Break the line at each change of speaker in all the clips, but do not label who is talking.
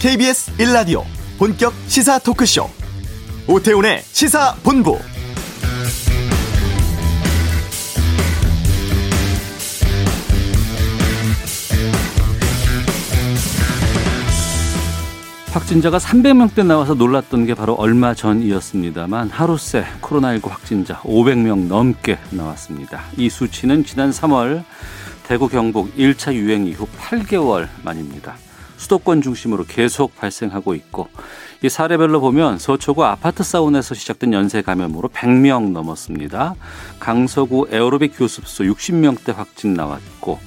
KBS 1라디오 본격 시사 토크쇼 오태훈의 시사본부
확진자가 300명대 나와서 놀랐던 게 바로 얼마 전이었습니다만 하루 새 코로나19 확진자 500명 넘게 나왔습니다. 이 수치는 지난 3월 대구 경북 1차 유행 이후 8개월 만입니다. 수도권 중심으로 계속 발생하고 있고 이 사례별로 보면 서초구 아파트 사운에서 시작된 연쇄 감염으로 100명 넘었습니다. 강서구 에어로빅 교습소 60명대 확진 나왔고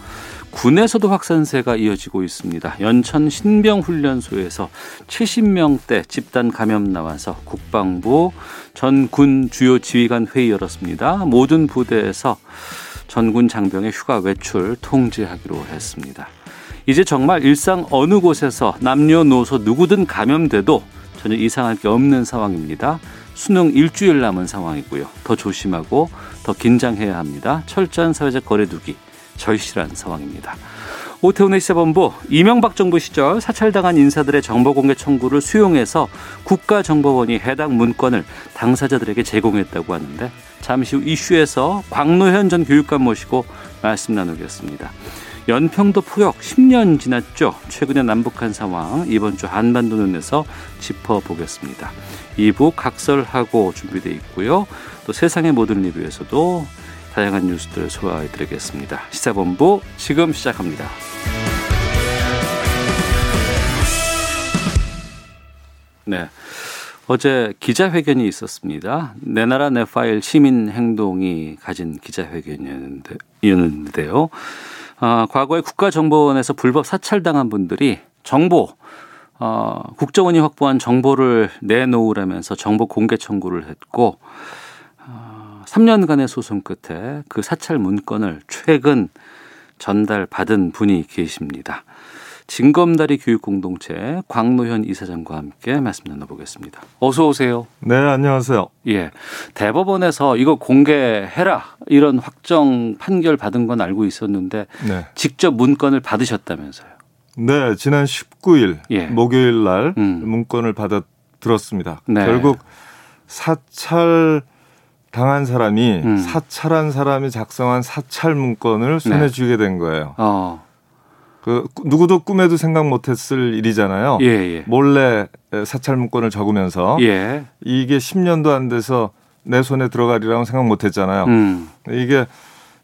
군에서도 확산세가 이어지고 있습니다. 연천 신병훈련소에서 70명대 집단 감염 나와서 국방부 전 군 주요 지휘관 회의 열었습니다. 모든 부대에서 전군 장병의 휴가 외출 통제하기로 했습니다. 이제 정말 일상 어느 곳에서 남녀노소 누구든 감염돼도 전혀 이상할 게 없는 상황입니다. 수능 일주일 남은 상황이고요. 더 조심하고 더 긴장해야 합니다. 철저한 사회적 거리두기 절실한 상황입니다. 오태훈의 시사본부 이명박 정부 시절 사찰당한 인사들의 정보공개 청구를 수용해서 국가정보원이 해당 문건을 당사자들에게 제공했다고 하는데 잠시 후 이슈에서 광노현 전 교육감 모시고 말씀 나누겠습니다. 연평도 포역 10년 지났죠. 최근의 남북한 상황 이번 주 한반도 눈에서 짚어보겠습니다. 2부 각설하고 준비되어 있고요. 또 세상의 모든 리뷰에서도 다양한 뉴스들 소화해드리겠습니다. 시사본부 지금 시작합니다. 네. 어제 기자회견이 있었습니다. 내 나라 내 파일 시민 행동이 가진 기자회견이었는데요. 아, 과거에 국가정보원에서 불법 사찰당한 분들이 정보, 어, 국정원이 확보한 정보를 내놓으라면서 정보 공개 청구를 했고, 어, 3년간의 소송 끝에 그 사찰 문건을 최근 전달받은 분이 계십니다. 진검다리 교육공동체 광노현 이사장과 함께 말씀 나눠보겠습니다. 어서 오세요.
네, 안녕하세요.
예. 대법원에서 이거 공개해라 이런 확정 판결 받은 건 알고 있었는데 네. 직접 문건을 받으셨다면서요.
네, 지난 19일 예. 목요일 날 음. 문건을 받아 들었습니다. 네. 결국 사찰 당한 사람이 음. 사찰한 사람이 작성한 사찰 문건을 손에 네. 쥐게 된 거예요. 어. 그 누구도 꿈에도 생각 못했을 일이잖아요. 예, 예. 몰래 사찰 문건을 적으면서 예. 이게 10년도 안 돼서 내 손에 들어가리라고 생각 못했잖아요. 음. 이게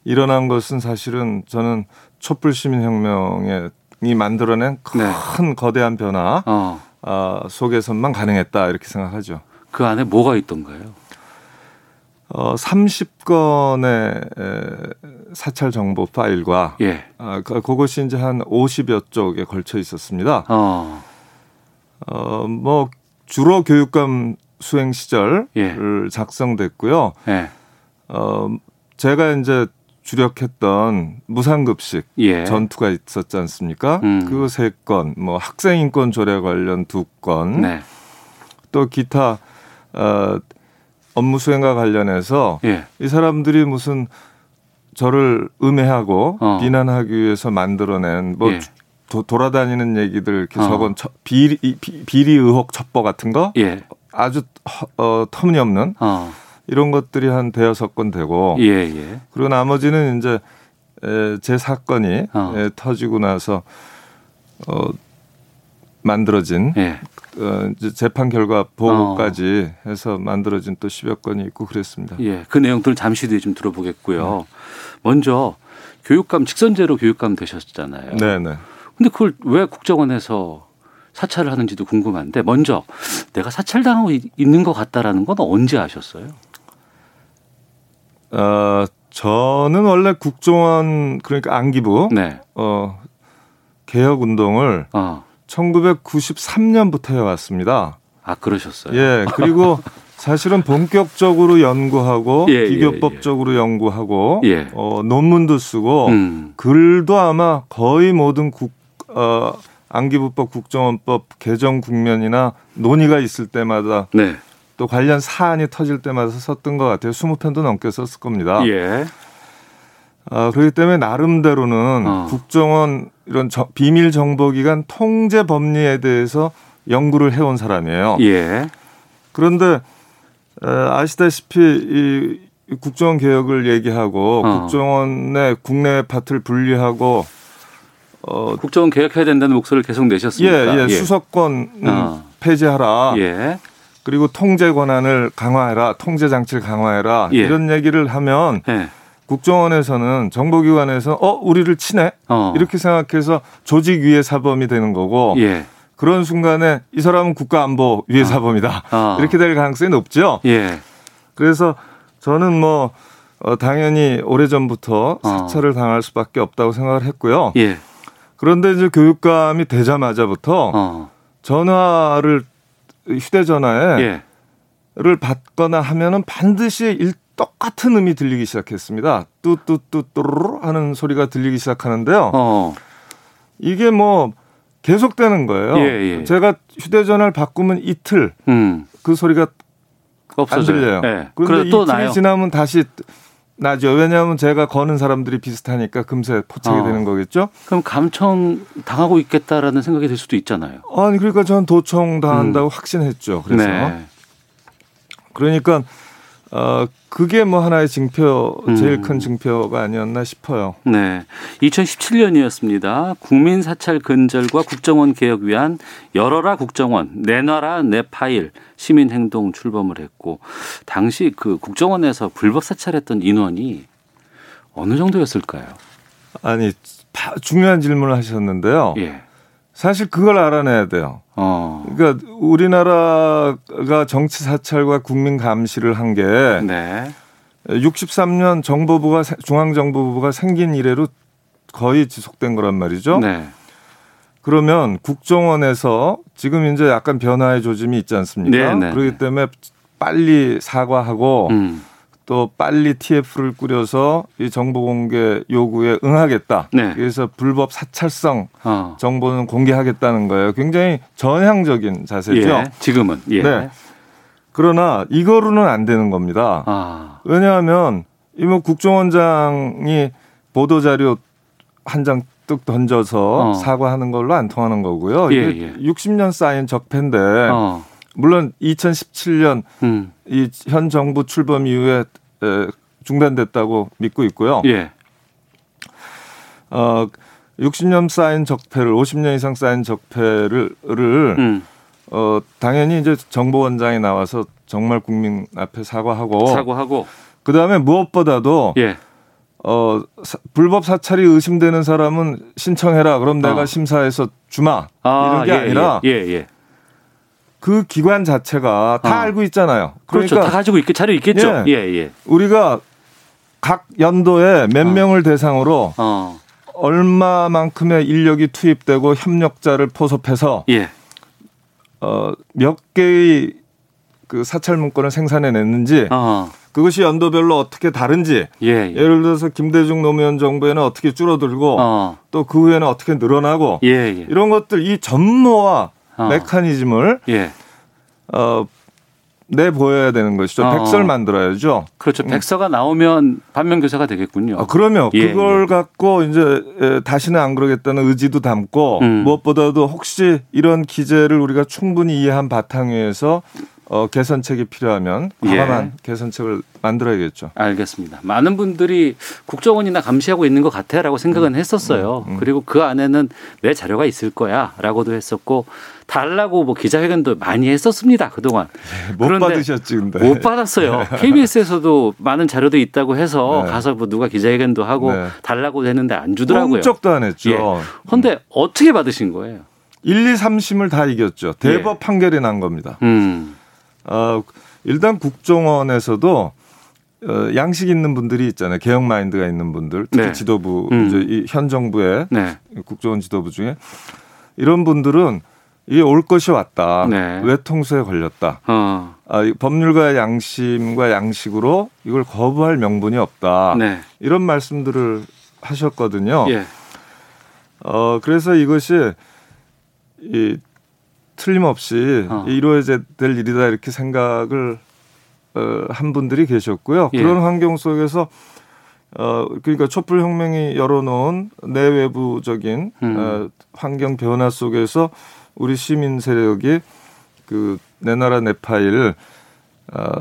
일어난 것은 사실은 저는 촛불 시민 혁명에 이 만들어낸 네. 큰 네. 거대한 변화 어. 어, 속에서만 가능했다 이렇게 생각하죠.
그 안에 뭐가 있던가요?
어, 30건의 사찰 정보 파일과 예. 아, 그, 그것이 이제 한 50여 쪽에 걸쳐 있었습니다. 어. 어, 뭐 주로 교육감 수행 시절 예. 작성됐고요. 예. 어, 제가 이제 주력했던 무상급식 예. 전투가 있었지 않습니까? 음. 그세 건, 뭐 학생 인권 조례 관련 두 건, 네. 또 기타 어, 업무 수행과 관련해서 예. 이 사람들이 무슨 저를 음해하고 어. 비난하기 위해서 만들어낸 뭐 예. 도, 돌아다니는 얘기들 이렇게 어. 적은 처, 비리, 비리 의혹 첩보 같은 거 예. 아주 어, 터무니없는 어. 이런 것들이 한 대여섯 건 되고 예, 예. 그리고 나머지는 이제 에, 제 사건이 어. 에, 터지고 나서 어, 만들어진 예. 어, 이제 재판 결과 보고까지 어. 해서 만들어진 또 10여 건이 있고 그랬습니다.
예. 그 내용들을 잠시 뒤에 좀 들어보겠고요. 네. 먼저 교육감 직선제로 교육감 되셨잖아요. 네, 네. 근데 그걸 왜 국정원에서 사찰을 하는지도 궁금한데 먼저 내가 사찰당하고 있는 것 같다라는 건 언제 아셨어요?
어, 저는 원래 국정원 그러니까 안기부 네. 어, 개혁 운동을 어. 1993년부터 해왔습니다.
아, 그러셨어요?
예. 그리고 사실은 본격적으로 연구하고 예, 예 비교법적으로 예, 연구하고 예. 어, 논문도 쓰고 음. 글도 아마 거의 모든 국, 어, 안기부법 국정원법 개정 국면이나 논의가 있을 때마다 네. 또 관련 사안이 터질 때마다 썼던 것 같아요. 20편도 넘게 썼을 겁니다. 예. 어, 그렇기 때문에 나름대로는 어. 국정원 이런 저, 비밀 정보기관 통제 법리에 대해서 연구를 해온 사람이에요.
예.
그런데 아시다시피 이 국정원 개혁을 얘기하고 어. 국정원의 국내 파트를 분리하고
어 국정원 개혁해야 된다는 목소리를 계속 내셨습니다.
예, 예. 예. 수석권 어. 폐지하라.
예.
그리고 통제 권한을 강화해라. 통제 장치를 강화해라. 예. 이런 얘기를 하면 예. 국정원에서는 정보기관에서 어 우리를 치네 어. 이렇게 생각해서 조직 위의 사범이 되는 거고
예.
그런 순간에 이 사람은 국가 안보 위의 어. 사범이다 어. 이렇게 될 가능성이 높죠.
예.
그래서 저는 뭐 어, 당연히 오래 전부터 어. 사찰을 당할 수밖에 없다고 생각을 했고요.
예.
그런데 이제 교육감이 되자마자부터 어. 전화를 휴대전화에 예. 를 받거나 하면은 반드시 일, 똑같은 음이 들리기 시작했습니다. 뚜뚜뚜뚜루 하는 소리가 들리기 시작하는데요.
어.
이게 뭐 계속되는 거예요.
예, 예.
제가 휴대전화를 바꾸면 이틀 음. 그 소리가 없어져요.
예.
그런데 또 이틀이 나요. 지나면 다시 나죠. 왜냐하면 제가 거는 사람들이 비슷하니까 금세 포착이 어. 되는 거겠죠.
그럼 감청 당하고 있겠다라는 생각이 들 수도 있잖아요.
아니 그러니까 전 도청 당한다고 음. 확신했죠. 그래서 네. 그러니까 어, 그게 뭐 하나의 징표, 제일 음. 큰 징표가 아니었나 싶어요.
네. 2017년이었습니다. 국민 사찰 근절과 국정원 개혁 위한 열어라 국정원, 내놔라 내 파일, 시민 행동 출범을 했고, 당시 그 국정원에서 불법 사찰했던 인원이 어느 정도였을까요?
아니, 중요한 질문을 하셨는데요.
예.
사실 그걸 알아내야 돼요.
어.
그러니까 우리나라가 정치 사찰과 국민 감시를 한게
네.
63년 정보부가 중앙정보부가 생긴 이래로 거의 지속된 거란 말이죠.
네.
그러면 국정원에서 지금 이제 약간 변화의 조짐이 있지 않습니까?
네, 네,
그렇기 때문에 빨리 사과하고 음. 또 빨리 TF를 꾸려서 이 정보 공개 요구에 응하겠다.
네.
그래서 불법 사찰성
어.
정보는 공개하겠다는 거예요. 굉장히 전향적인 자세죠.
예, 지금은. 예.
네. 그러나 이거로는 안 되는 겁니다.
아.
왜냐하면 이뭐 국정원장이 보도 자료 한 장 뚝 던져서 어. 사과하는 걸로 안 통하는 거고요.
예, 이게
예. 60년 쌓인 적폐인데
어.
물론 2017년
음.
이현 정부 출범 이후에 중단됐다고 믿고 있고요.
예.
어 60년 쌓인 적폐를 50년 이상 쌓인 적폐를 음. 어 당연히 이제 정보 원장이 나와서 정말 국민 앞에 사과하고
사과하고
그 다음에 무엇보다도
예.
어 사, 불법 사찰이 의심되는 사람은 신청해라. 그럼 내가 어. 심사해서 주마. 아, 이런 게 예, 아니라
예, 예. 예.
그 기관 자체가 다 어. 알고 있잖아요.
그렇죠. 그러니까 다 가지고 있겠 자료 있겠죠. 예, 예. 예.
우리가 각 연도에 몇 어. 명을 대상으로
어.
얼마만큼의 인력이 투입되고 협력자를 포섭해서
예.
어, 몇 개의 그 사찰 문건을 생산해냈는지
어.
그것이 연도별로 어떻게 다른지
예, 예.
를 들어서 김대중 노무현 정부에는 어떻게 줄어들고
어.
또그 후에는 어떻게 늘어나고
예, 예.
이런 것들 이 전모와 어. 메커니즘을
예.
어, 내 보여야 되는 것이죠. 어. 백서를 만들어야죠.
그렇죠. 음. 백서가 나오면 반면 교사가 되겠군요.
아, 그러면 예, 그걸 예. 갖고 이제 다시는 안 그러겠다는 의지도 담고 음. 무엇보다도 혹시 이런 기재를 우리가 충분히 이해한 바탕 위에서 어, 개선책이 필요하면 과감한 예. 개선책을 만들어야겠죠.
알겠습니다. 많은 분들이 국정원이나 감시하고 있는 것 같아라고 생각은 음. 했었어요. 음. 음. 그리고 그 안에는 내 자료가 있을 거야라고도 했었고 달라고 뭐 기자회견도 많이 했었습니다 그동안.
네, 못 받으셨지 근데.
못 받았어요. KBS에서도 많은 자료도 있다고 해서 네. 가서 뭐 누가 기자회견도 하고 네. 달라고 했는데 안 주더라고요.
적도 안 했죠. 예.
그런데 음. 어떻게 받으신 거예요?
1, 2, 3심을 다 이겼죠. 대법 예. 판결이 난 겁니다.
음.
어, 일단 국정원에서도 어, 양식 있는 분들이 있잖아요. 개혁 마인드가 있는 분들, 특히 네. 지도부, 음. 이제 이 현 정부의
네.
국정원 지도부 중에 이런 분들은 이게 올 것이 왔다.
네.
외통수에 걸렸다.
어.
아, 법률가의 양심과 양식으로 이걸 거부할 명분이 없다.
네.
이런 말씀들을 하셨거든요.
예.
어, 그래서 이것이 이 틀림없이 어. 이루어져야 될 일이다 이렇게 생각을 어, 한 분들이 계셨고요.
예.
그런 환경 속에서 어 그러니까 촛불 혁명이 열어놓은 내외부적인 음. 어, 환경 변화 속에서 우리 시민 세력이 그 내 나라 내 파일 어,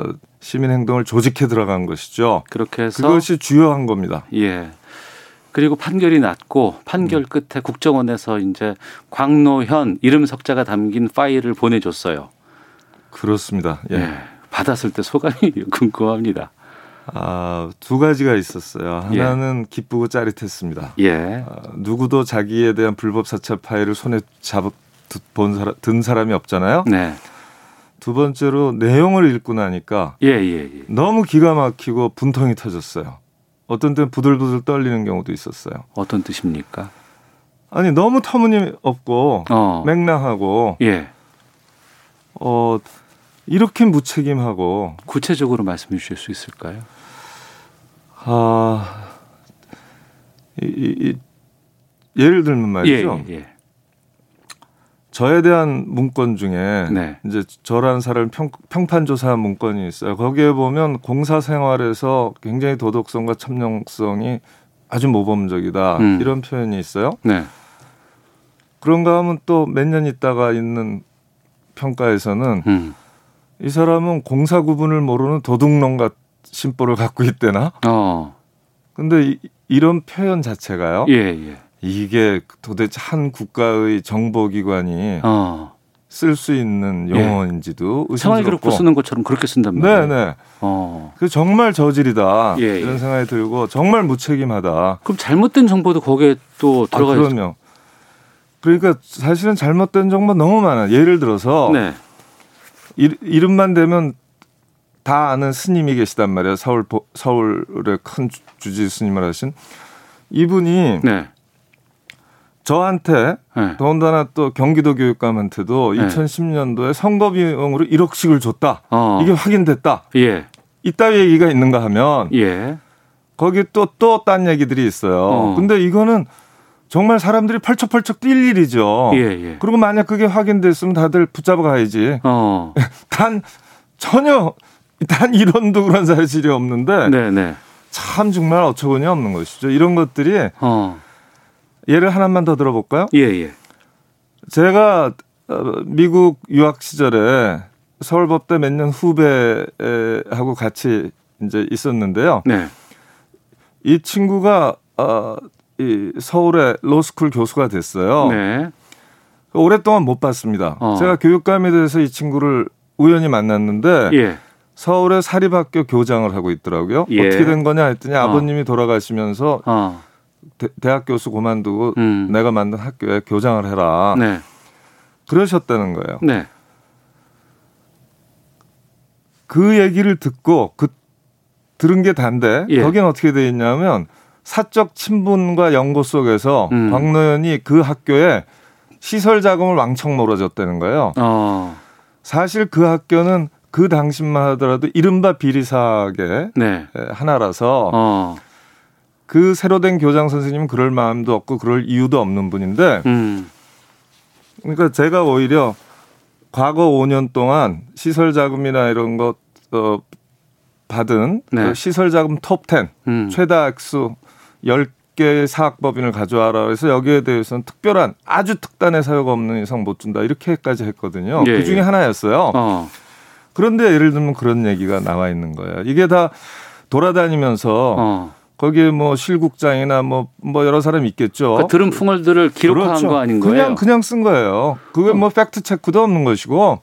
시민 행동을 조직해 들어간 것이죠.
그렇게 해서
그것이 주요한 겁니다.
예. 그리고 판결이 났고 판결 음. 끝에 국정원에서 이제 광노현 이름 석자가 담긴 파일을 보내줬어요.
그렇습니다. 예. 예.
받았을 때 소감이 궁금합니다.
아, 두 가지가 있었어요. 하나는 예. 기쁘고 짜릿했습니다. 예. 아, 누구도 자기에 대한 불법 사찰 파일을 손에 잡은 사람, 든 사람이 없잖아요. 네. 두 번째로 내용을 읽고 나니까 예, 예, 예. 너무 기가 막히고 분통이 터졌어요. 어떤 때는 부들부들 떨리는 경우도 있었어요.
어떤 뜻입니까?
아니 너무 터무니없고 어. 맹랑하고 예. 어 이렇게 무책임하고
구체적으로 말씀해 주실 수 있을까요?
아, 이, 이, 예를 들면 말이죠. 예, 예. 저에 대한 문건 중에 네. 이제 저라는 사람을 평, 평판 조사한 문건이 있어요. 거기에 보면 공사 생활에서 굉장히 도덕성과 참정성이 아주 모범적이다 음. 이런 표현이 있어요. 네. 그런가 하면 또 몇 년 있다가 있는 평가에서는 음. 이 사람은 공사 구분을 모르는 도둑놈과 심보를 갖고 있대나? 어. 근데 이, 런 표현 자체가요. 예, 예. 이게 도대체 한 국가의 정보기관이 어. 쓸수 있는 예. 용어인지도 예.
기록부 쓰는 것처럼 그렇게 쓴단 말이에요.
네네. 어. 그 정말 저질이다 예, 예, 이런 생각이 들고 정말 무책임하다.
그럼 잘못된 정보도 거기에 또 들어가 아,
그럼요. 그러니까 사실은 잘못된 정보 너무 많아. 예를 들어서 네. 이름만 되면 다 아는 스님이 계시단 말이에요. 서울 서울의 큰 주지 스님을 하신 이분이 네. 저한테 네. 더군다나 또 경기도 교육감한테도 네. 2010년도에 선거 비용으로 1억씩을 줬다. 어. 이게 확인됐다. 예. 이따위 얘기가 있는가 하면 예. 거기 또 또 딴 얘기들이 있어요. 어. 근데 이거는 정말 사람들이 펄쩍펄쩍 뛸 일이죠. 예, 예. 그리고 만약 그게 확인됐으면 다들 붙잡아 가야지. 어. 단 전혀 단 이론도 그런 사실이 없는데 네네. 네. 참 정말 어처구니 없는 것이죠. 이런 것들이 어. 예를 하나만 더 들어볼까요? 예, 예. 제가 어, 미국 유학 시절에 서울법대 몇 년 후배하고 같이 이제 있었는데요. 네. 이 친구가 어, 이 서울의 로스쿨 교수가 됐어요. 네. 오랫동안 못 봤습니다. 어. 제가 교육감에 대해서 이 친구를 우연히 만났는데 예. 서울의 사립학교 교장을 하고 있더라고요. 예. 어떻게 된 거냐 했더니 어. 아버님이 돌아가시면서 어. 대, 학 교수 그만두고 음. 내가 만든 학교에 교장을 해라. 네. 그러셨다는 거예요. 네. 그 얘기를 듣고 그 들은 게 단데 예. 거긴 어떻게 돼 있냐면 사적 친분과 연고 속에서 음. 광노현이 그 학교에 시설 자금을 왕창 몰아줬다는 거예요. 어. 사실 그 학교는 그 당시만 하더라도 이른바 비리사학의 네. 하나라서 어. 그 새로 된 교장 선생님은 그럴 마음도 없고 그럴 이유도 없는 분인데 음. 그러니까 제가 오히려 과거 5년 동안 시설 자금이나 이런 것 어, 받은 네. 그 시설 자금 톱10 음. 최다 액수 10개 사학법인을 가져와라 그래서 여기에 대해서는 특별한 아주 특단의 사유가 없는 이상 못 준다 이렇게까지 했거든요. 예, 그 중에 예. 하나였어요. 어. 그런데 예를 들면 그런 얘기가 나와 있는 거예요. 이게 다 돌아다니면서 어. 거기에 뭐 실국장이나 뭐, 뭐 여러 사람이 있겠죠.
그러니까 들은 풍월들을 기록한 그렇죠. 거 아닌 거예요?
그냥, 그냥 쓴 거예요. 그게 어. 뭐 팩트 체크도 없는 것이고.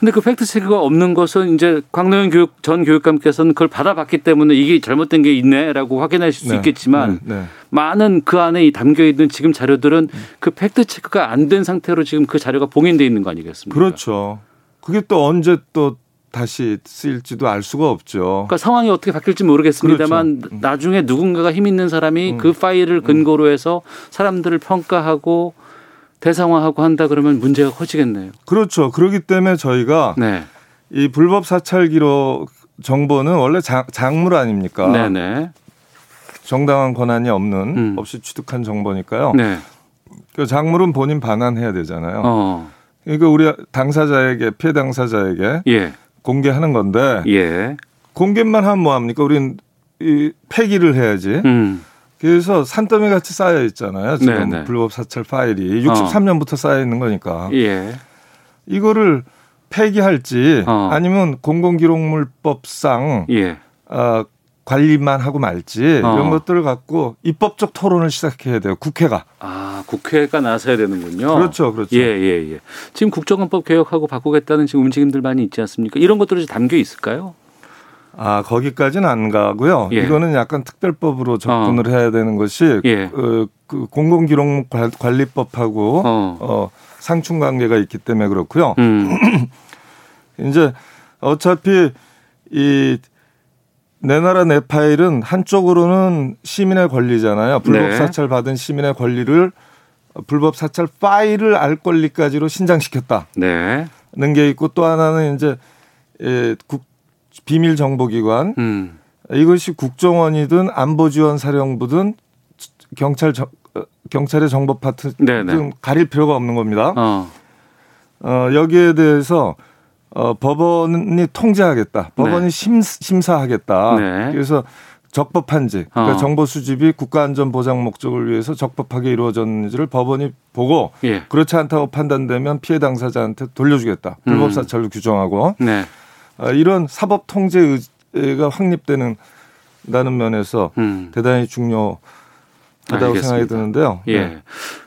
근데 그 팩트 체크가 없는 것은 이제 광노현 교육 전 교육감께서는 그걸 받아봤기 때문에 이게 잘못된 게 있네라고 확인하실 수 네. 있겠지만 네. 네. 많은 그 안에 담겨 있는 지금 자료들은 그 팩트 체크가 안 된 상태로 지금 그 자료가 봉인돼 있는 거 아니겠습니까?
그렇죠. 그게 또 언제 또 다시 쓰일지도 알 수가 없죠.
그러니까 상황이 어떻게 바뀔지 모르겠습니다만 그렇죠. 음. 나중에 누군가가 힘 있는 사람이 음. 그 파일을 음. 근거로 해서 사람들을 평가하고 대상화하고 한다 그러면 문제가 커지겠네요.
그렇죠. 그렇기 때문에 저희가 네. 이 불법 사찰 기록 정보는 원래 장, 작물 아닙니까? 네네. 정당한 권한이 없는 음. 없이 취득한 정보니까요. 네. 그 작물은 본인 반환해야 되잖아요. 어. 그러니까 우리 당사자에게 피해 당사자에게 예. 공개하는 건데 예. 공개만 하면 뭐 합니까? 우린 이 폐기를 해야지. 음. 그래서 산더미 같이 쌓여 있잖아요. 지금 네네. 네. 불법 사찰 파일이 63년부터 어. 쌓여 있는 거니까. 예. 이거를 폐기할지 어. 아니면 공공기록물법상 예. 어, 관리만 하고 말지 어. 이런 것들을 갖고 입법적 토론을 시작해야 돼요. 국회가.
아, 국회가 나서야 되는군요.
그렇죠, 그렇죠.
예, 예, 예. 지금 국정원법 개혁하고 바꾸겠다는 지금 움직임들 많이 있지 않습니까? 이런 것들이 담겨 있을까요?
아 거기까지는 안 가고요. 예. 이거는 약간 특별법으로 접근을 어. 해야 되는 것이 예. 어, 그 공공기록 관리법하고 어. 어, 상충 관계가 있기 때문에 그렇고요. 음. 이제 어차피 이 내 나라 내 파일은 한쪽으로는 시민의 권리잖아요. 불법 네. 사찰 받은 시민의 권리를 불법 사찰 파일을 알 권리까지로 신장시켰다. 네. 는게 있고 또 하나는 이제 예, 국 비밀 정보기관 음. 이것이 국정원이든 안보지원사령부든 경찰 저, 어, 경찰의 정보 파트 등 가릴 필요가 없는 겁니다. 어. 어, 여기에 대해서 어, 법원이 통제하겠다. 법원이 네. 심, 심사하겠다. 네. 그래서 적법한지, 그러니까 어. 정보 수집이 국가안전 보장 목적을 위해서 적법하게 이루어졌는지를 법원이 보고 예. 그렇지 않다고 판단되면 피해 당사자한테 돌려주겠다. 불법 사찰로 음. 규정하고. 네. 아, 이런 사법 통제 가 확립되는 다는 면에서 음. 대단히 중요 하다고 알겠습니다. 생각이 드는데요.
예. 네.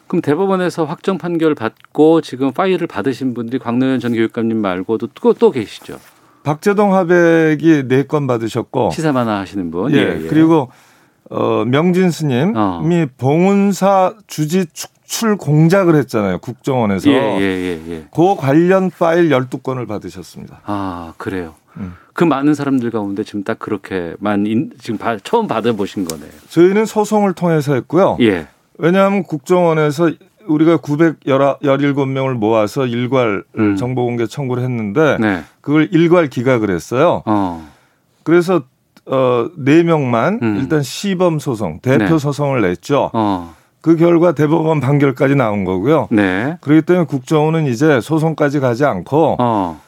그럼 대법원에서 확정 판결 받고 지금 파일을 받으신 분들이 광노현 전 교육감님 말고도 또, 또 계시죠?
박재동 화백이 네 건 받으셨고
시사만화 하시는 분.
예. 예, 예. 그리고 어, 명진 스님이 어. 봉은사 주지 축출 공작을 했잖아요. 국정원에서. 예, 예, 예, 예. 그 관련 파일 12건을 받으셨습니다.
아, 그래요. 음. 그 많은 사람들 가운데 지금 딱 그렇게만 인, 지금 바, 처음 받아보신 거네요.
저희는 소송을 통해서 했고요. 예. 왜냐하면 국정원에서 우리가 917명을 모아서 일괄 음. 정보공개 청구를 했는데 네. 그걸 일괄 기각을 했어요. 어. 그래서 어, 4명만 음. 일단 시범 소송, 대표 네. 소송을 냈죠. 어. 그 결과 대법원 판결까지 나온 거고요. 네. 그렇기 때문에 국정원은 이제 소송까지 가지 않고 어.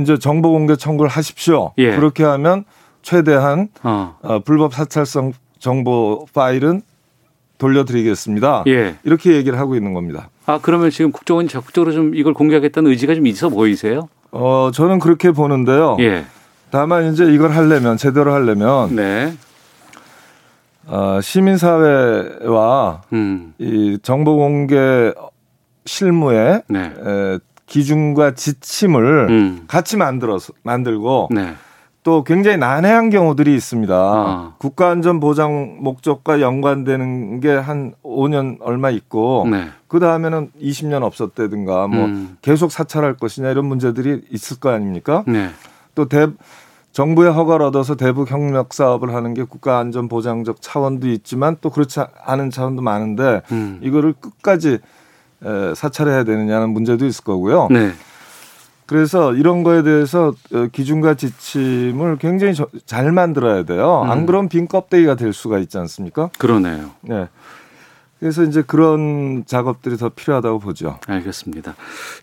이제 정보 공개 청구를 하십시오. 예. 그렇게 하면 최대한 어. 어, 불법 사찰성 정보 파일은 돌려드리겠습니다. 예. 이렇게 얘기를 하고 있는 겁니다.
아 그러면 지금 국정원이 적극적으로 좀 이걸 공개하겠다는 의지가 좀 있어 보이세요?
어 저는 그렇게 보는데요. 예. 다만 이제 이걸 하려면 제대로 하려면 네. 어, 시민사회와 음. 이 정보 공개 실무의 네. 에, 기준과 지침을 음. 같이 만들어서 만들고 네. 또 굉장히 난해한 경우들이 있습니다. 아. 국가안전보장 목적과 연관되는 게 한 5년 얼마 있고 네. 그 다음에는 20년 없었다든가 뭐 음. 계속 사찰할 것이냐 이런 문제들이 있을 거 아닙니까? 네. 또 대, 정부의 허가를 얻어서 대북 협력 사업을 하는 게 국가 안전 보장적 차원도 있지만 또 그렇지 않은 차원도 많은데 음. 이거를 끝까지 에, 사찰해야 되느냐는 문제도 있을 거고요. 네. 그래서 이런 거에 대해서 어, 기준과 지침을 굉장히 잘 만들어야 돼요. 음. 안 그러면 빈 껍데기가 될 수가 있지 않습니까?
그러네요.
네. 그래서 이제 그런 작업들이 더 필요하다고 보죠.
알겠습니다.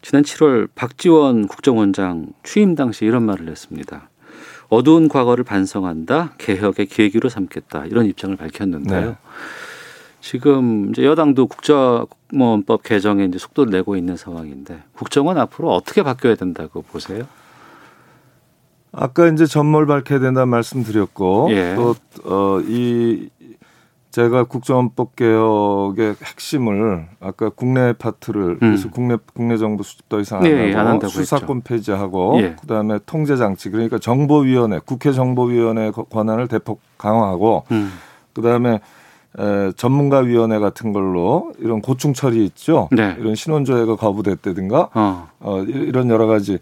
지난 7월 박지원 국정원장 취임 당시 이런 말을 했습니다. 어두운 과거를 반성한다, 개혁의 계기로 삼겠다 이런 입장을 밝혔는데요. 네. 지금 이제 여당도 국정원법 개정에 이제 속도를 내고 있는 상황인데 국정원 앞으로 어떻게 바뀌어야 된다고 보세요?
아까 이제 전몰 밝혀야 된다는 말씀드렸고 예. 또어이 제가 국정원법 개혁의 핵심을 아까 국내 파트를 음. 그래서 국내 국내 정부 수집 더 이상 안 네, 하고 안 수사권 했죠. 폐지하고 예. 그다음에 통제 장치 그러니까 정보위원회 국회 정보위원회 권한을 대폭 강화하고 음. 그다음에 에, 전문가위원회 같은 걸로 이런 고충 처리 있죠. 네. 이런 신원조회가 거부됐다든가 어. 어 이런 여러 가지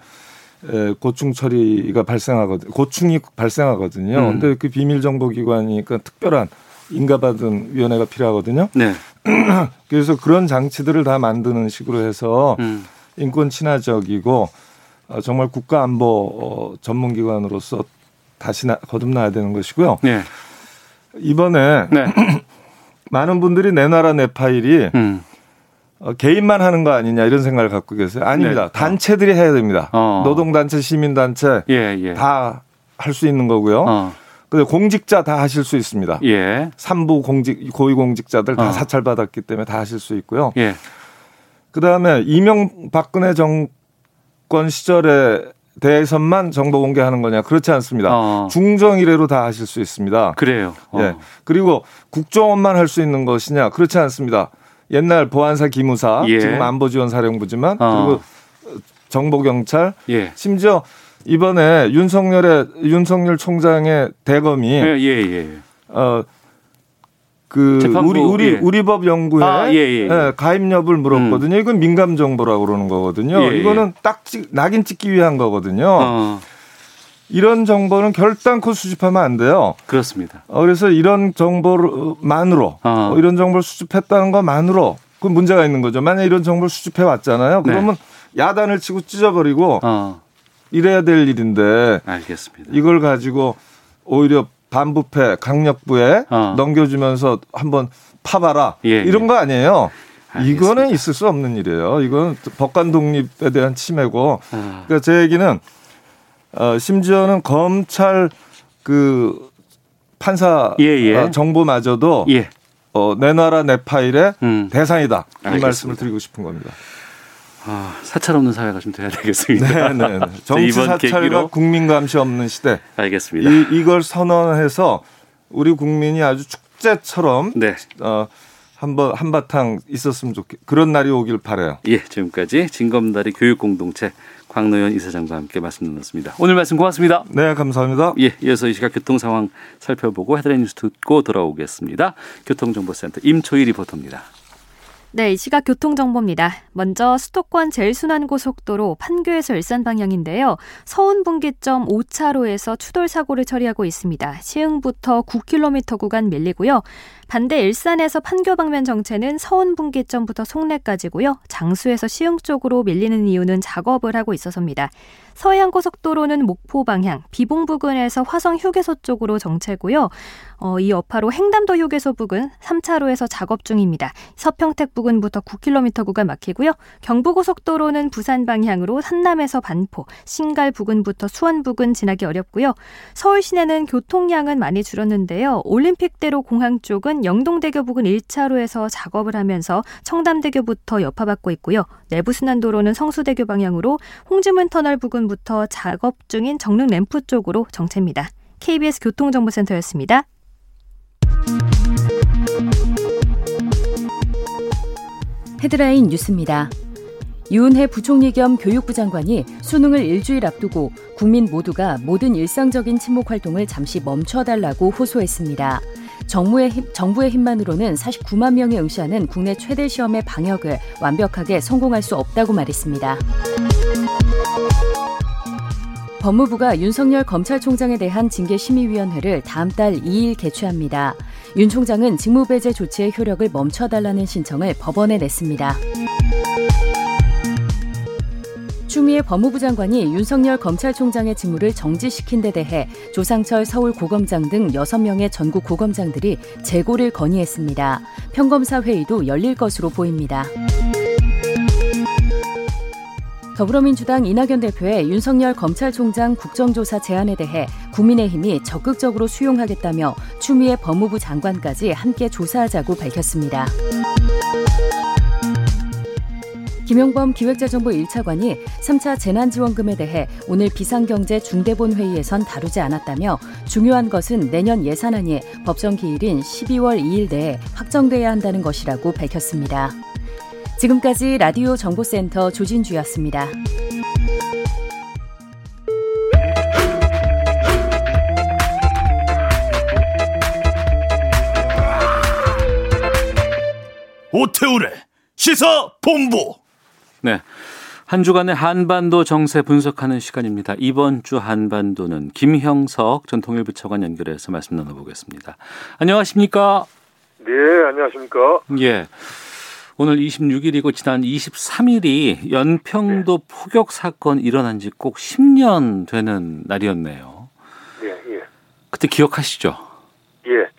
에, 고충 처리가 발생하거든 고충이 발생하거든요. 음. 근데 그 비밀 정보 기관이니까 특별한 인가받은 위원회가 필요하거든요. 네. 그래서 그런 장치들을 다 만드는 식으로 해서 음. 인권 친화적이고 어, 정말 국가 안보 어, 전문기관으로서 다시 나, 거듭나야 되는 것이고요. 네. 이번에 네. 많은 분들이 내 나라 내 파일이 음. 어, 개인만 하는 거 아니냐 이런 생각을 갖고 계세요. 아닙니다. 네. 단체들이 해야 됩니다. 어. 노동단체, 시민단체 예, 예. 다할 수 있는 거고요. 어. 근데 공직자 다 하실 수 있습니다. 예. 3부 공직 고위공직자들 다 어. 사찰받았기 때문에 다 하실 수 있고요. 예. 그다음에 이명박근혜 정권 시절에 대해서만 정보 공개하는 거냐 그렇지 않습니다. 어. 중정 이래로 다 하실 수 있습니다.
그래요.
어. 예. 그리고 국정원만 할 수 있는 것이냐 그렇지 않습니다. 옛날 보안사 기무사 예. 지금 안보지원사령부지만 어. 그리고 정보경찰 예. 심지어 이번에 윤석열의 윤석열 총장의 대검이 예, 예, 예. 어. 그 우리 우리 예. 우리법 연구에 아, 예, 예, 예. 가입 여부를 물었거든요. 음. 이건 민감 정보라고 그러는 거거든요. 예, 예. 이거는 딱 찍, 낙인 찍기 위한 거거든요. 어. 이런 정보는 결단코 수집하면 안 돼요.
그렇습니다.
어, 그래서 이런 정보만으로 어. 어, 이런 정보를 수집했다는 것만으로 그 문제가 있는 거죠. 만약 이런 정보를 수집해 왔잖아요. 네. 그러면 네. 야단을 치고 찢어버리고 어. 이래야 될 일인데
알겠습니다.
이걸 가지고 오히려 반부패 강력부에 어. 넘겨주면서 한번 파봐라 예, 이런 예. 거 아니에요. 알겠습니다. 이거는 있을 수 없는 일이에요. 이건 법관 독립에 대한 침해고. 아. 그러니까 제 얘기는 어, 심지어는 검찰 그 판사 예, 예. 어, 정보마저도 예. 어, 내 나라 내 파일의 음. 대상이다. 알겠습니다. 이 말씀을 드리고 싶은 겁니다.
아, 사찰 없는 사회가 좀 돼야 되겠습니다.
네, 네. 네. 정치 사찰과. 국민 감시 없는 시대.
알겠습니다.
이, 이걸 선언해서 우리 국민이 아주 축제처럼 네. 어, 한번 한바탕 있었으면 좋겠 그런 날이 오길 바래요.
예, 지금까지 진검다리 교육공동체 광노현 이사장과 함께 말씀 나눴습니다. 오늘 말씀 고맙습니다.
네, 감사합니다.
예, 이어서 이 시각 교통 상황 살펴보고 헤드라인 뉴스 듣고 돌아오겠습니다. 교통정보센터 임초희 리포터입니다.
네, 이 시각 교통정보입니다. 먼저 수도권 제일순환고속도로 판교에서 일산 방향인데요. 서운분기점 5차로에서 추돌 사고를 처리하고 있습니다. 시흥부터 9km 구간 밀리고요. 반대 일산에서 판교 방면 정체는 서운 분기점부터 송내까지고요. 장수에서 시흥 쪽으로 밀리는 이유는 작업을 하고 있어서입니다. 서해안 고속도로는 목포 방향 비봉 부근에서 화성 휴게소 쪽으로 정체고요. 어, 이 여파로 횡담도 휴게소 부근 3차로에서 작업 중입니다. 서평택 부근부터 9km 구간 막히고요. 경부고속도로는 부산 방향으로 산남에서 반포, 신갈 부근부터 수원 부근 지나기 어렵고요. 서울 시내는 교통량은 많이 줄었는데요. 올림픽대로 공항 쪽은 영동대교 부근 1차로에서 작업을 하면서 청담대교부터 여파받고 있고요. 내부 순환도로는 성수대교 방향으로 홍지문 터널 부근부터 작업 중인 정릉 램프 쪽으로 정체입니다. KBS 교통정보센터였습니다.
헤드라인 뉴스입니다. 유은혜 부총리 겸 교육부 장관이 수능을 일주일 앞두고 국민 모두가 모든 일상적인 친목 활동을 잠시 멈춰달라고 호소했습니다. 정부의, 힘, 정부의 힘만으로는 49만 명이 응시하는 국내 최대 시험의 방역을 완벽하게 성공할 수 없다고 말했습니다. 법무부가 윤석열 검찰총장에 대한 징계심의위원회를 다음 달 2일 개최합니다. 윤 총장은 직무배제 조치의 효력을 멈춰달라는 신청을 법원에 냈습니다. 추미애 법무부 장관이 윤석열 검찰총장의 직무를 정지시킨 데 대해 조상철 서울고검장 등 6명의 전국 고검장들이 재고를 건의했습니다. 평검사 회의도 열릴 것으로 보입니다. 더불어민주당 이낙연 대표의 윤석열 검찰총장 국정조사 제안에 대해 국민의힘이 적극적으로 수용하겠다며 추미애 법무부 장관까지 함께 조사하자고 밝혔습니다. 김용범 기획재정부 1차관이 3차 재난지원금에 대해 오늘 비상경제 중대본 회의에선 다루지 않았다며 중요한 것은 내년 예산안이 법정 기일인 12월 2일 내에 확정돼야 한다는 것이라고 밝혔습니다. 지금까지 라디오 정보센터 조진주였습니다.
오태우래 시사 본부
네. 한 주간의 한반도 정세 분석하는 시간입니다. 이번 주 한반도는 김형석 전 통일부 차관 연결해서 말씀 나눠보겠습니다. 안녕하십니까?
네, 안녕하십니까?
예. 오늘 26일이고 지난 23일이 연평도 네. 포격 사건 일어난 지 꼭 10년 되는 날이었네요.
예, 예.
그때 기억하시죠?
예.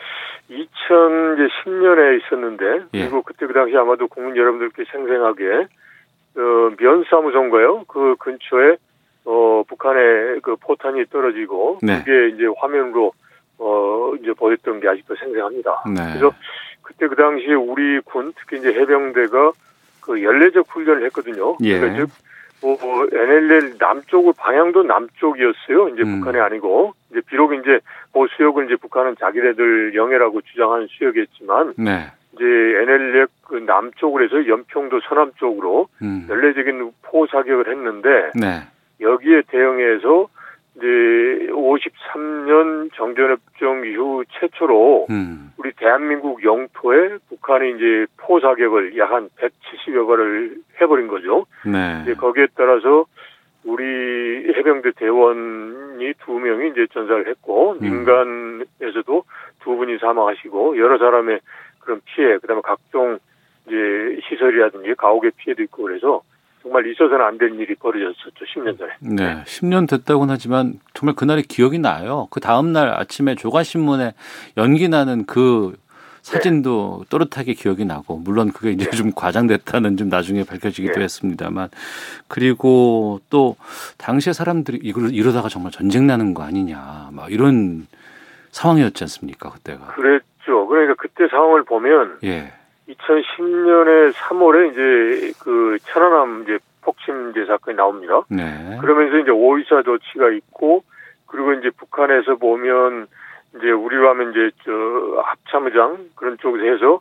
2010년에 있었는데 예. 그리고 그때 그 당시 아마도 국민 여러분들께 생생하게 어, 면사무소인가요? 그 근처에 어, 북한의 그 포탄이 떨어지고 네. 그게 이제 화면으로 어 이제 보였던 게 아직도 생생합니다. 네. 그래서 그때 그 당시에 우리 군 특히 이제 해병대가 그 연례적 훈련을 했거든요. 예. 그러니까 즉, 뭐, NLL 남쪽을 방향도 남쪽이었어요. 이제 음. 북한이 아니고 이제 비록 이제 뭐 수역을 이제 북한은 자기네들 영해라고 주장하는 수역이었지만 네. 이제 NLL 그 남쪽으로 해서 연평도 서남 쪽으로 음. 연례적인 포 사격을 했는데 네. 여기에 대응해서 이제 53년 정전협정 이후 최초로 음. 우리 대한민국 영토에 북한이 이제 포 사격을 약 한 170여 발을 해버린 거죠. 네. 이제 거기에 따라서 우리 해병대 대원이 두 명이 이제 전사를 했고 음. 민간에서도 두 분이 사망하시고 여러 사람의 그런 피해, 그다음에 각종 이제 시설이라든지 가옥의 피해도 있고 그래서 정말 있어서는 안 될 일이 벌어졌었죠. 10년 전에.
네. 10년 됐다고는 하지만 정말 그날이 기억이 나요. 그 다음 날 아침에 조간신문에 연기 나는 그 사진도 네. 또렷하게 기억이 나고 물론 그게 이제 네. 좀 과장됐다는 좀 나중에 밝혀지기도 네. 했습니다만 그리고 또 당시에 사람들이 이걸 이러다가 정말 전쟁 나는 거 아니냐 막 이런 상황이었지 않습니까 그때가
그랬 죠 그러니까 그때 상황을 보면 예. 2010년에 3월에 이제 그 천안함 이제 폭침제 사건이 나옵니다. 네. 그러면서 이제 오이사 조치가 있고 그리고 이제 북한에서 보면 이제 우리로 하면 이제 저 합참의장 그런 쪽에서 해서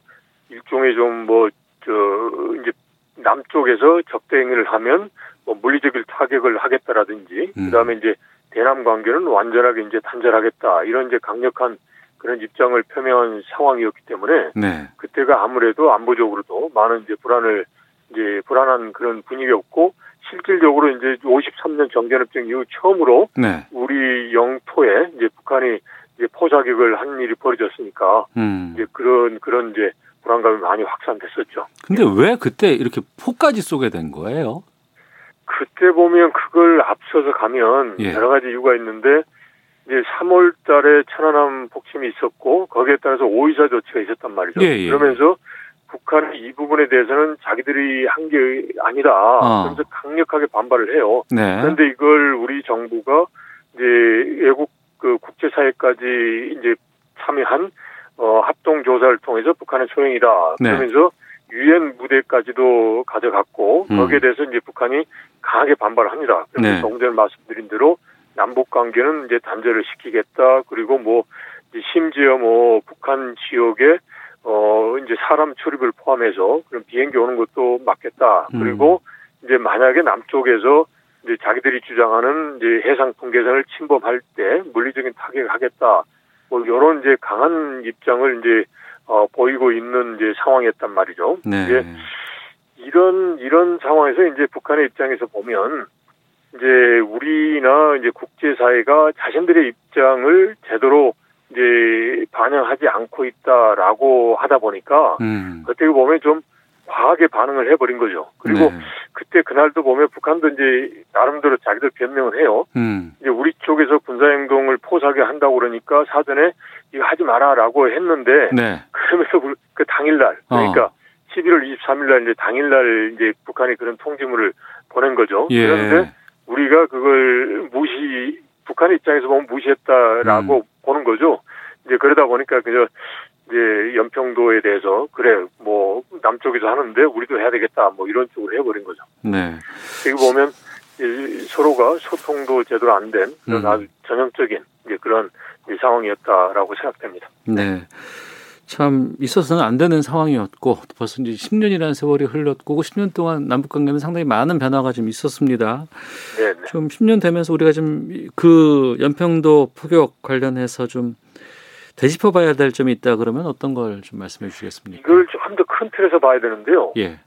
일종의 좀 뭐 저 이제 남쪽에서 적대 행위를 하면 뭐 물리적인 타격을 하겠다라든지 음. 그다음에 이제 대남 관계는 완전하게 이제 단절하겠다 이런 이제 강력한 그런 입장을 표명한 상황이었기 때문에 네. 그때가 아무래도 안보적으로도 많은 이제 불안을 이제 불안한 그런 분위기였고 실질적으로 이제 53년 정전협정 이후 처음으로 네. 우리 영토에 이제 북한이 이제 포사격을 한 일이 벌어졌으니까 음. 이제 그런 그런 이제 불안감이 많이 확산됐었죠.
근데 왜 그때 이렇게 포까지 쏘게 된 거예요?
그때 보면 그걸 앞서서 가면 예. 여러 가지 이유가 있는데 이제 3월 달에 천안함 폭침이 있었고 거기에 따라서 오이사 조치가 있었단 말이죠. 예, 예. 그러면서 북한이 이 부분에 대해서는 자기들이 한 게 아니다. 어. 그러면서 강력하게 반발을 해요. 네. 그런데 이걸 우리 정부가 이제 외국 그 국제사회까지 이제 참여한 어, 합동 조사를 통해서 북한의 소행이다. 네. 그러면서 유엔 무대까지도 가져갔고 음. 거기에 대해서 이제 북한이 강하게 반발을 합니다. 그래서 네. 전에 말씀드린 대로 남북 관계는 이제 단절을 시키겠다. 그리고 뭐 심지어 뭐 북한 지역에 어 이제 사람 출입을 포함해서 그런 비행기 오는 것도 막겠다. 음. 그리고 이제 만약에 남쪽에서 이제 자기들이 주장하는 이제 해상 통계선을 침범할 때 물리적인 타격을 하겠다. 뭐 이런 이제 강한 입장을 이제 어 보이고 있는 이제 상황이었단 말이죠. 네. 이제 이런 이런 상황에서 이제 북한의 입장에서 보면 이제 우리나 이제 국제사회가 자신들의 입장을 제대로 이제 반영하지 않고 있다라고 하다 보니까 음. 어떻게 보면 좀 과하게 반응을 해버린 거죠. 그리고 네. 그때 그날도 보면 북한도 이제 나름대로 자기들 변명을 해요. 음. 이제 우리 쪽에서 군사 행동을 포사하게 한다고 그러니까 사전에 이거 하지 마라라고 했는데 네. 그러면서 그 당일날 그러니까 어. 11월 23일 날 이제 당일날 이제 북한이 그런 통지문을 보낸 거죠. 예. 그런데 우리가 그걸 무시 북한 입장에서 보면 무시했다라고 음. 보는 거죠. 이제 그러다 보니까 그저 이제 연평도에 대해서 그래 뭐 남쪽에서 하는데 우리도 해야 되겠다 뭐 이런 쪽으로 해버린 거죠. 네. 여기 보면 서로가 소통도 제대로 안 된 그런 음. 아주 전형적인 이제 그런 상황이었다라고 생각됩니다.
네. 참 있어서는 안 되는 상황이었고 벌써 이제 10년이라는 세월이 흘렀고 그 10년 동안 남북 관계는 상당히 많은 변화가 좀 있었습니다. 네. 네. 좀 10년 되면서 우리가 좀 그 연평도 포격 관련해서 좀 되짚어 봐야 될 점이 있다 그러면 어떤 걸 좀 말씀해 주시겠습니까?
이걸 좀 더 큰 틀에서 봐야 되는데요. 예.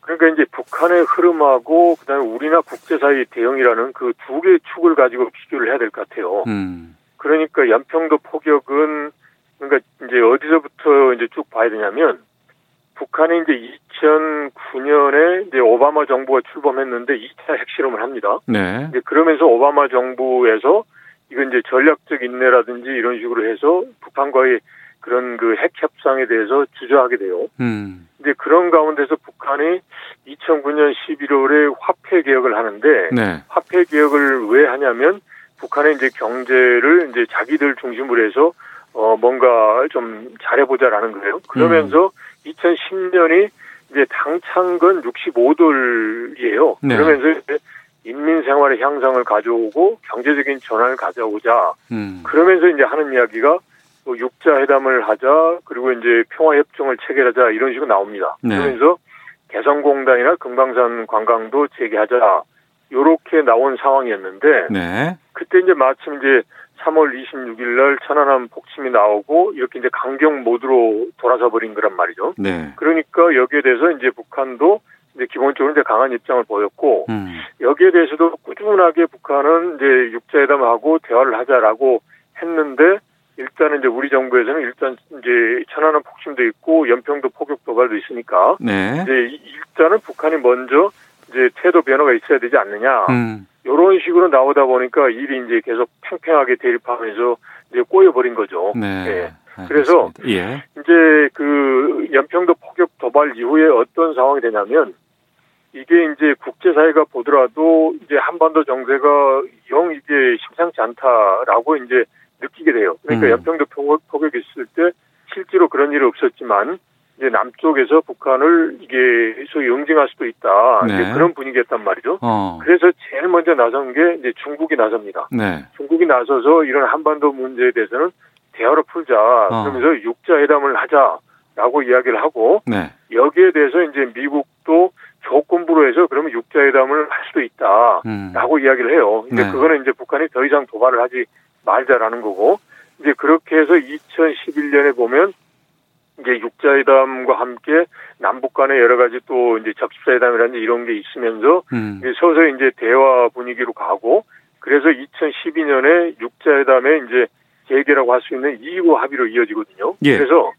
그러니까 이제 북한의 흐름하고 그다음에 우리나 국제사회 대응이라는 그 두 개의 축을 가지고 비교를 해야 될 것 같아요. 음. 그러니까 연평도 포격은 그러니까 이제 어디서부터 이제 쭉 봐야 되냐면 북한이 이제 2009년에 이제 오바마 정부가 출범했는데 2차 핵실험을 합니다. 네. 이제 그러면서 오바마 정부에서 이건 이제 전략적 인내라든지 이런 식으로 해서 북한과의 그런 그 핵 협상에 대해서 주저하게 돼요. 음. 이제 그런 가운데서 북한이 2009년 11월에 화폐 개혁을 하는데 네. 화폐 개혁을 왜 하냐면 북한의 이제 경제를 이제 자기들 중심으로 해서 어 뭔가 좀 잘해보자라는 거예요. 그러면서 음. 2010년이 이제 당창건 65돌이에요. 네. 그러면서 인민 생활의 향상을 가져오고 경제적인 전환을 가져오자. 음. 그러면서 이제 하는 이야기가 뭐 육자 회담을 하자 그리고 이제 평화 협정을 체결하자 이런 식으로 나옵니다. 네. 그러면서 개성공단이나 금강산 관광도 재개하자 요렇게 나온 상황이었는데 네. 그때 이제 마침 이제 3월 26일 날 천안함 폭침이 나오고 이렇게 이제 강경 모드로 돌아서 버린 거란 말이죠. 네. 그러니까 여기에 대해서 이제 북한도 이제 기본적으로 이제 강한 입장을 보였고 음. 여기에 대해서도 꾸준하게 북한은 이제 육자회담하고 대화를 하자라고 했는데 일단은 이제 우리 정부에서는 일단 이제 천안함 폭침도 있고 연평도 포격 도발도 있으니까 네. 이제 일단은 북한이 먼저 이제 태도 변화가 있어야 되지 않느냐. 음. 이런 식으로 나오다 보니까 일이 이제 계속 팽팽하게 대립하면서 이제 꼬여버린 거죠. 네. 네. 그래서 예. 이제 그 연평도 포격 도발 이후에 어떤 상황이 되냐면 이게 이제 국제사회가 보더라도 이제 한반도 정세가 영 이게 심상치 않다라고 이제 느끼게 돼요. 그러니까 음. 연평도 포격이 있을 때 실제로 그런 일이 없었지만 이제 남쪽에서 북한을 이게 소위 응징할 수도 있다. 네. 그런 분위기였단 말이죠. 어. 그래서 제일 먼저 나선 게 이제 중국이 나섭니다. 네. 중국이 나서서 이런 한반도 문제에 대해서는 대화로 풀자. 어. 그러면서 육자회담을 하자라고 이야기를 하고 네. 여기에 대해서 이제 미국도 조건부로 해서 그러면 육자회담을 할 수도 있다라고 음. 이야기를 해요. 근데 네. 그거는 이제 북한이 더 이상 도발을 하지 말자라는 거고 이제 그렇게 해서 2011년에 보면 이제 육자회담과 함께 남북 간의 여러 가지 또 이제 접시사회담이라든지 이런 게 있으면서 음. 이제 서서히 이제 대화 분위기로 가고 그래서 2012년에 육자회담에 이제 재개라고 할 수 있는 2부 합의로 이어지거든요. 예. 그래서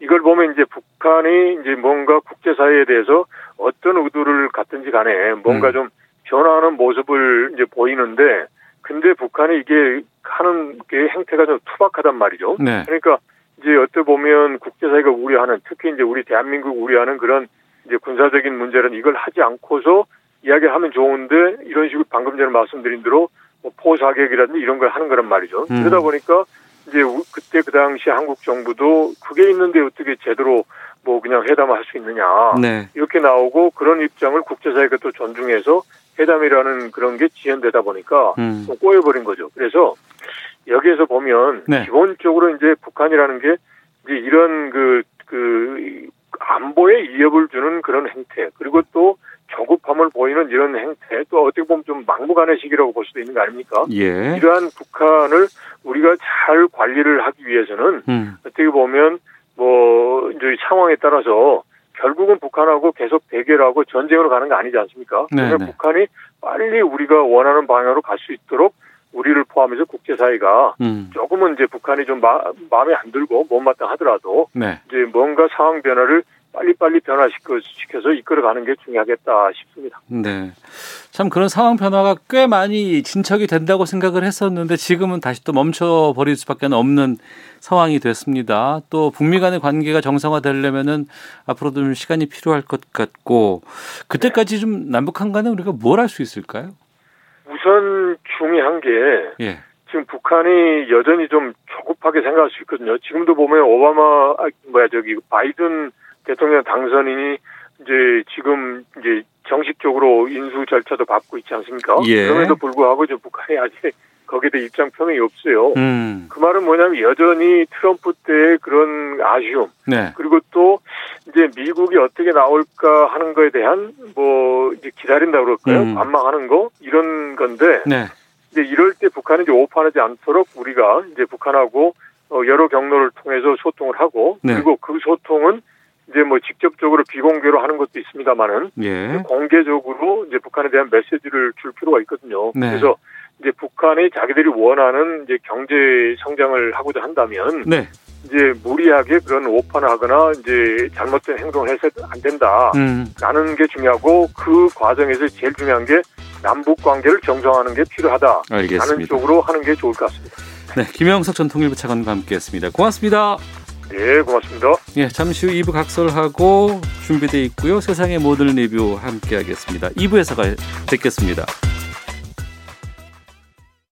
이걸 보면 이제 북한이 이제 뭔가 국제사회에 대해서 어떤 의도를 갖든지 간에 뭔가 음. 좀 변화하는 모습을 이제 보이는데 근데 북한이 이게 하는 게 행태가 좀 투박하단 말이죠. 네. 그러니까 이제 어떻게 보면 국제사회가 우려하는 특히 이제 우리 대한민국 우려하는 그런 이제 군사적인 문제는 이걸 하지 않고서 이야기하면 좋은데 이런 식으로 방금 전에 말씀드린 대로 뭐 포사격이라든지 이런 걸 하는 거란 말이죠. 음. 그러다 보니까 이제 그때 그 당시 한국 정부도 그게 있는데 어떻게 제대로 뭐 그냥 회담을 할수 있느냐 네. 이렇게 나오고 그런 입장을 국제사회가 또 존중해서 회담이라는 그런 게 지연되다 보니까 음. 꼬여버린 거죠. 그래서 여기에서 보면 네. 기본적으로 이제 북한이라는 게 이제 이런 그, 그, 안보에 위협을 주는 그런 행태, 그리고 또 조급함을 보이는 이런 행태, 또 어떻게 보면 좀 막무가내 시기라고 볼 수도 있는 거 아닙니까? 예. 이러한 북한을 우리가 잘 관리를 하기 위해서는 음. 어떻게 보면 뭐 이제 상황에 따라서 결국은 북한하고 계속 대결하고 전쟁으로 가는 거 아니지 않습니까? 네, 그래서 네. 북한이 빨리 우리가 원하는 방향으로 갈 수 있도록 우리를 포함해서 국제사회가 음. 조금은 이제 북한이 좀 마, 마음에 안 들고 못마땅하더라도 네. 이제 뭔가 상황 변화를 빨리빨리 변화시켜서 이끌어가는 게 중요하겠다 싶습니다.
네. 참 그런 상황 변화가 꽤 많이 진척이 된다고 생각을 했었는데 지금은 다시 또 멈춰버릴 수밖에 없는 상황이 됐습니다. 또 북미 간의 관계가 정상화되려면은 앞으로도 좀 시간이 필요할 것 같고 그때까지 좀 남북한 간에 우리가 뭘 할 수 있을까요?
우선 중요한 게 예. 지금 북한이 여전히 좀 조급하게 생각할 수 있거든요. 지금도 보면 오바마 아, 뭐야 저기 바이든 대통령 당선인이 이제 지금 이제 정식적으로 인수 절차도 밟고 있지 않습니까? 예. 그럼에도 불구하고 저 북한이 아직 거기에 대해 입장 표명이 없어요. 음. 그 말은 뭐냐면 여전히 트럼프 때의 그런 아쉬움. 네. 그리고 또 이제 미국이 어떻게 나올까 하는 거에 대한 뭐 이제 기다린다 그럴까요? 음. 관망하는 거 이런 건데 네. 이제 이럴 때 북한이 이제 오판하지 않도록 우리가 이제 북한하고 어, 여러 경로를 통해서 소통을 하고 네. 그리고 그 소통은 이제 뭐 직접적으로 비공개로 하는 것도 있습니다만은 예. 공개적으로 이제 북한에 대한 메시지를 줄 필요가 있거든요. 네. 그래서 이제 북한이 자기들이 원하는 이제 경제 성장을 하고자 한다면 네. 이제 무리하게 그런 오판을 하거나 이제 잘못된 행동을 해서 안 된다라는 음. 게 중요하고 그 과정에서 제일 중요한 게 남북 관계를 정상화하는 게 필요하다. 라는 쪽으로 하는 게 좋을 것 같습니다.
네, 김영석 전 통일부 차관과 함께했습니다. 고맙습니다.
네, 고맙습니다.
예, 잠시 후 2부 각설하고 준비되어 있고요. 세상의 모든 리뷰 함께하겠습니다. 2부에서 뵙겠습니다.